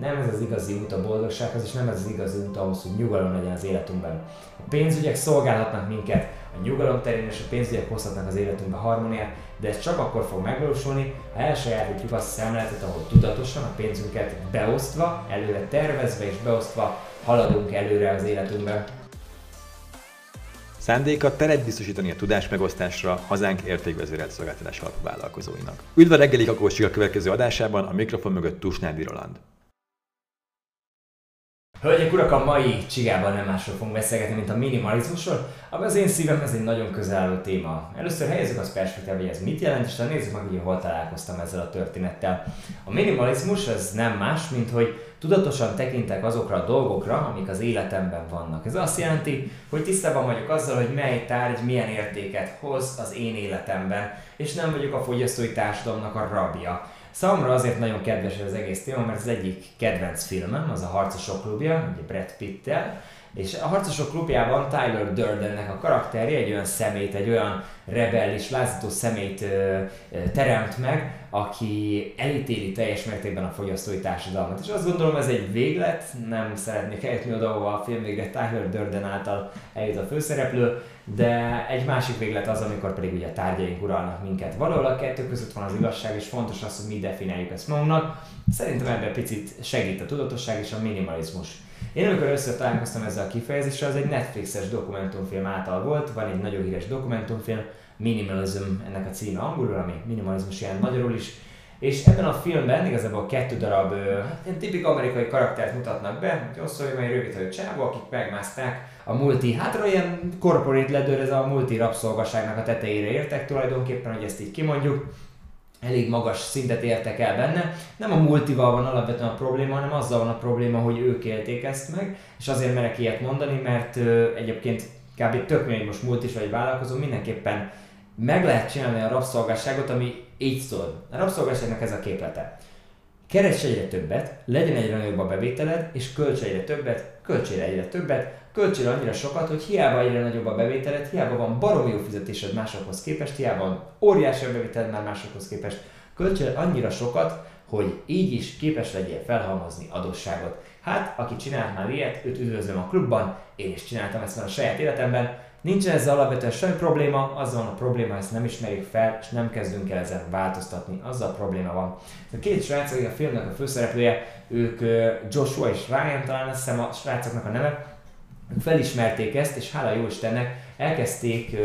nem ez az igazi út a boldogsághoz, és nem ez az igazi út ahhoz, hogy nyugalom legyen az életünkben. A pénzügyek szolgálhatnak minket, a nyugalom terén és a pénzügyek hozhatnak az életünkbe harmóniát, de ez csak akkor fog megvalósulni, ha elsajátítjuk azt a szemléletet, ahol tudatosan a pénzünket beosztva, előre tervezve és beosztva haladunk előre az életünkben. Szándéka teret biztosítani a tudás megosztásra hazánk értékvezérelt szolgáltatás alapú vállalkozóinak. Üdv a reggeli a következő adásában, a mikrofon mögött Tusnádi Roland. Hölgyek, urak, a mai csigában nem másról fogunk beszélgetni, mint a minimalizmusról, ami az én szívem ez egy nagyon közel álló téma. Először helyezzük az perspektívába, hogy ez mit jelent, és nézzük meg, hogy hol találkoztam ezzel a történettel. A minimalizmus ez nem más, mint hogy tudatosan tekintek azokra a dolgokra, amik az életemben vannak. Ez azt jelenti, hogy tisztában vagyok azzal, hogy mely tárgy milyen értéket hoz az én életemben, és nem vagyok a fogyasztói társadalomnak a rabja. Számomra azért nagyon kedves ez az egész téma, mert az egyik kedvenc filmem, az a Harcosok klubja, ugye Brad Pitt-tel, és a Harcosok klubjában Tyler Durdennek a karakterje egy olyan szemét, egy olyan rebellis, lázító szemét ö, ö, teremt meg, aki elítéli teljes mértékben a fogyasztói társadalmat. És azt gondolom, ez egy véglet, nem szeretnék eljutni oda, ahova a film végre Tyler Durden által eljut a főszereplő, de egy másik véglet az, amikor pedig ugye a tárgyaink uralnak minket. Valahol a kettő között van az igazság, és fontos az, hogy mi definiáljuk ezt magunknak. Szerintem ebben picit segít a tudatosság és a minimalizmus. Én amikor először találkoztam ezzel a kifejezéssel, az egy Netflixes dokumentumfilm által volt, van egy nagyon híres dokumentumfilm, Minimalism ennek a címe angolul, ami minimalizmus ilyen magyarul is, és ebben a filmben igazából kettő darab hát ilyen tipik amerikai karaktert mutatnak be, hogy hosszú, hogy rövid hogy csávó, akik megmászták a multi, hát ilyen corporate ledőr, ez a multi rabszolgaságnak a tetejére értek tulajdonképpen, hogy ezt így kimondjuk elég magas szintet értek el benne. Nem a multival van alapvetően a probléma, hanem azzal van a probléma, hogy ők élték ezt meg, és azért merek ilyet mondani, mert ö, egyébként kb. tök mindegy most multis vagy vállalkozó, mindenképpen meg lehet csinálni a rabszolgasságot, ami így szól. A rabszolgasságnak ez a képlete. Keres egyre többet, legyen egyre nagyobb a bevételed, és költs egyre többet, költs egyre többet, költsél annyira sokat, hogy hiába egyre nagyobb a bevételed, hiába van barom jó fizetésed másokhoz képest, hiába van óriási a bevételed már másokhoz képest, költsél annyira sokat, hogy így is képes legyél felhalmozni adósságot. Hát, aki csinált már ilyet, őt üdvözlöm a klubban, én is csináltam ezt már a saját életemben, Nincsen ezzel alapvetően semmi probléma, azzal van a probléma, ezt nem ismerjük fel, és nem kezdünk el ezen változtatni, azzal a probléma van. A két srác, a filmnek a főszereplője, ők Joshua és Ryan, talán azt hiszem a srácoknak a neve, felismerték ezt, és hála jó Istennek elkezdték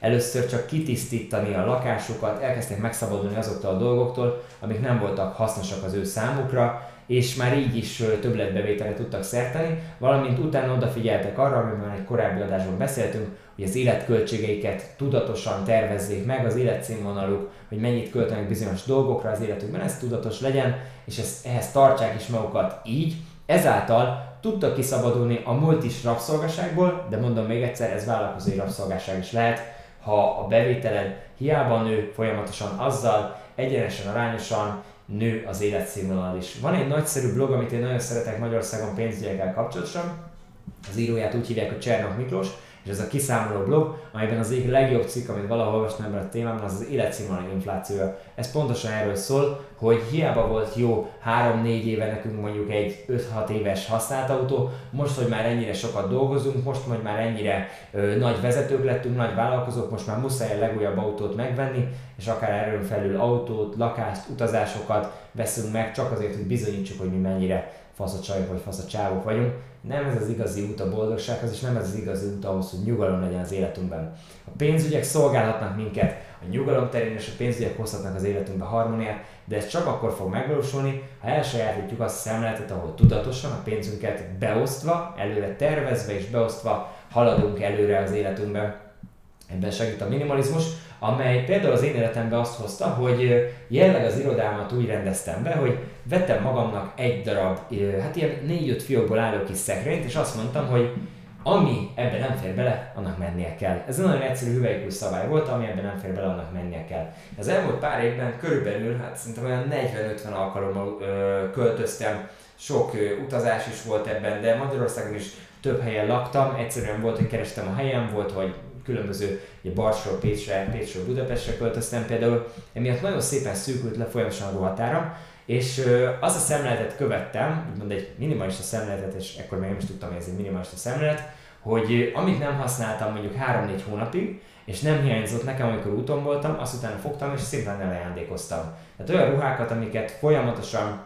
először csak kitisztítani a lakásukat, elkezdték megszabadulni azoktól a dolgoktól, amik nem voltak hasznosak az ő számukra, és már így is többletbevételre tudtak szerteni, valamint utána odafigyeltek arra, amiről már egy korábbi adásban beszéltünk, hogy az életköltségeiket tudatosan tervezzék meg, az életszínvonaluk, hogy mennyit költenek bizonyos dolgokra az életükben, ez tudatos legyen, és ezt, ehhez tartsák is magukat így, ezáltal tudtak kiszabadulni a multis rabszolgaságból, de mondom még egyszer, ez vállalkozói rabszolgaság is lehet, ha a bevételed hiába nő folyamatosan azzal, egyenesen, arányosan nő az életszínvonal is. Van egy nagyszerű blog, amit én nagyon szeretek Magyarországon pénzügyekkel kapcsolatosan, az íróját úgy hívják, hogy Csernok Miklós, és ez a kiszámoló blog, amelyben az egyik legjobb cikk, amit valahol olvastam ebben a témában, az az életszínvonal inflációja. Ez pontosan erről szól, hogy hiába volt jó 3-4 éve nekünk mondjuk egy 5-6 éves használt autó, most, hogy már ennyire sokat dolgozunk, most, hogy már ennyire ö, nagy vezetők lettünk, nagy vállalkozók, most már muszáj a legújabb autót megvenni, és akár erről felül autót, lakást, utazásokat veszünk meg, csak azért, hogy bizonyítsuk, hogy mi mennyire faszacsajok vagy faszacsávok vagyunk. Nem ez az igazi út a boldogsághoz, és nem ez az igazi út ahhoz, hogy nyugalom legyen az életünkben. A pénzügyek szolgálhatnak minket, a nyugalom terén és a pénzügyek hozhatnak az életünkbe harmóniát, de ez csak akkor fog megvalósulni, ha elsajátítjuk azt a szemléletet, ahol tudatosan a pénzünket beosztva, előre tervezve és beosztva haladunk előre az életünkben. Ebben segít a minimalizmus, amely például az én életemben azt hozta, hogy jelleg az irodámat úgy rendeztem be, hogy vettem magamnak egy darab, hát ilyen négy-öt fiókból álló kis szekrényt, és azt mondtam, hogy ami ebben nem fér bele, annak mennie kell. Ez egy nagyon egyszerű hüvelykúj szabály volt, ami ebben nem fér bele, annak mennie kell. Az elmúlt pár évben körülbelül, hát szerintem olyan 40-50 alkalommal ö, költöztem, sok ö, utazás is volt ebben, de Magyarországon is több helyen laktam, egyszerűen volt, hogy kerestem a helyem, volt, hogy különböző ugye Barsról, Pécsre, Pécsről Budapestre költöztem például, emiatt nagyon szépen szűkült le folyamatosan a ruhatáram, És az a szemléletet követtem, úgymond egy minimalista szemléletet, és ekkor még nem is tudtam, hogy ez egy minimalista szemlélet, hogy amit nem használtam mondjuk 3-4 hónapig, és nem hiányzott nekem, amikor úton voltam, azt utána fogtam, és szimplán elajándékoztam. Tehát olyan ruhákat, amiket folyamatosan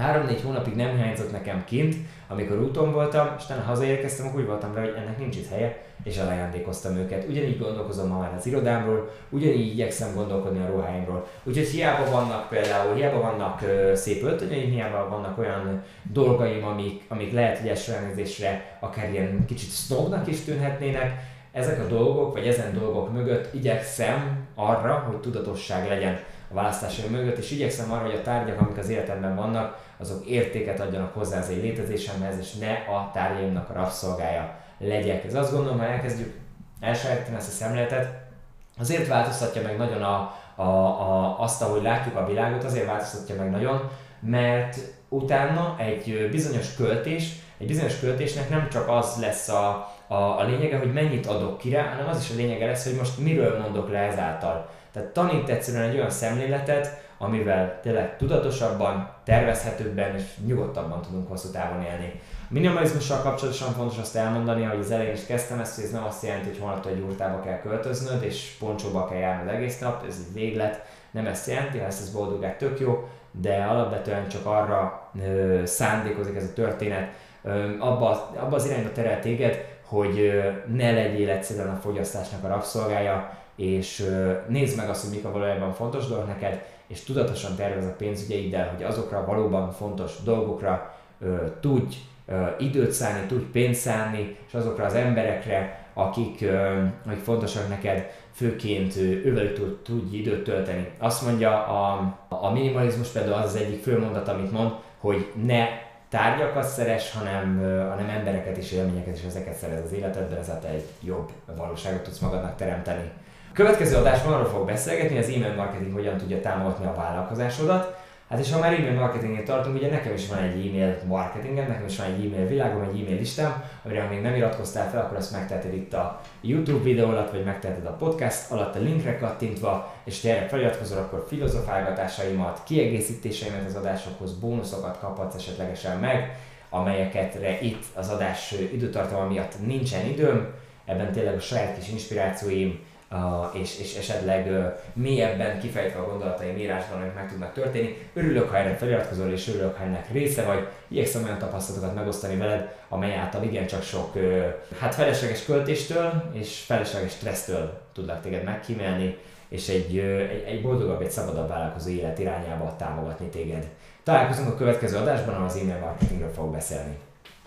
3-4 hónapig nem hiányzott nekem kint, amikor úton voltam, és utána hazaérkeztem, úgy voltam vele, hogy ennek nincs itt helye, és elajándékoztam őket. Ugyanígy gondolkozom ma már az irodámról, ugyanígy igyekszem gondolkodni a ruháimról. Úgyhogy hiába vannak például, hiába vannak ö, szép öltönyeim, hiába vannak olyan dolgaim, amik, amik lehet, hogy első akár ilyen kicsit snobnak is tűnhetnének, ezek a dolgok, vagy ezen dolgok mögött igyekszem arra, hogy tudatosság legyen a választásaim mögött, és igyekszem arra, hogy a tárgyak, amik az életemben vannak, azok értéket adjanak hozzá az én létezésemhez, és ne a tárgyaimnak a rabszolgája legyek. Ez azt gondolom, ha elkezdjük elsajátítani ezt a szemléletet, azért változtatja meg nagyon a, a, a, azt, ahogy látjuk a világot, azért változtatja meg nagyon, mert utána egy bizonyos költés, egy bizonyos költésnek nem csak az lesz a, a, a lényege, hogy mennyit adok ki rá, hanem az is a lényege lesz, hogy most miről mondok le ezáltal. Tehát tanít egyszerűen egy olyan szemléletet, amivel tényleg tudatosabban, tervezhetőbben és nyugodtabban tudunk hosszú távon élni. A minimalizmussal kapcsolatosan fontos azt elmondani, hogy az elején is kezdtem ezt, hogy ez nem azt jelenti, hogy holnap egy jurtába kell költöznöd, és poncsóba kell járnod egész nap, ez egy véglet, nem ezt jelenti, ha ezt ez boldogát tök jó, de alapvetően csak arra ö, szándékozik ez a történet, abba, abba az irányba terel téged, hogy ne legyél egyszerűen a fogyasztásnak a rabszolgája, és nézd meg azt, hogy mik a valójában fontos dolgok neked, és tudatosan tervez a pénzügyeiddel, hogy azokra valóban fontos dolgokra tudj időt szállni, tudj pénzt szállni, és azokra az emberekre, akik, akik fontosak neked, főként ővelük tudj időt tölteni. Azt mondja a, a minimalizmus például az az egyik fő mondat, amit mond, hogy ne tárgyakat szeres, hanem, hanem embereket és élményeket, és ezeket szerez az életedben, ezáltal egy jobb valóságot tudsz magadnak teremteni. Következő adásban arról fog beszélgetni, az e-mail marketing hogyan tudja támogatni a vállalkozásodat. Hát és ha már e-mail marketingnél tartunk, ugye nekem is van egy e-mail marketingem, nekem is van egy e-mail világom, egy e-mail listám, amire ha még nem iratkoztál fel, akkor azt megteheted itt a YouTube videó alatt, vagy megteheted a podcast alatt a linkre kattintva, és ha erre feliratkozol, akkor filozofálgatásaimat, kiegészítéseimet az adásokhoz, bónuszokat kaphatsz esetlegesen meg, amelyeket itt az adás időtartalma miatt nincsen időm, ebben tényleg a saját kis inspirációim, és, és esetleg mélyebben kifejtve a gondolataim írásban, amik meg tudnak történni. Örülök, ha erre feliratkozol, és örülök, ha ennek része vagy. Igyekszem olyan tapasztalatokat megosztani veled, amely által igencsak sok hát felesleges költéstől és felesleges stressztől tudlak téged megkímélni, és egy, egy, egy boldogabb, egy szabadabb vállalkozó élet irányába támogatni téged. Találkozunk a következő adásban, ahol az e-mail marketingről fog beszélni.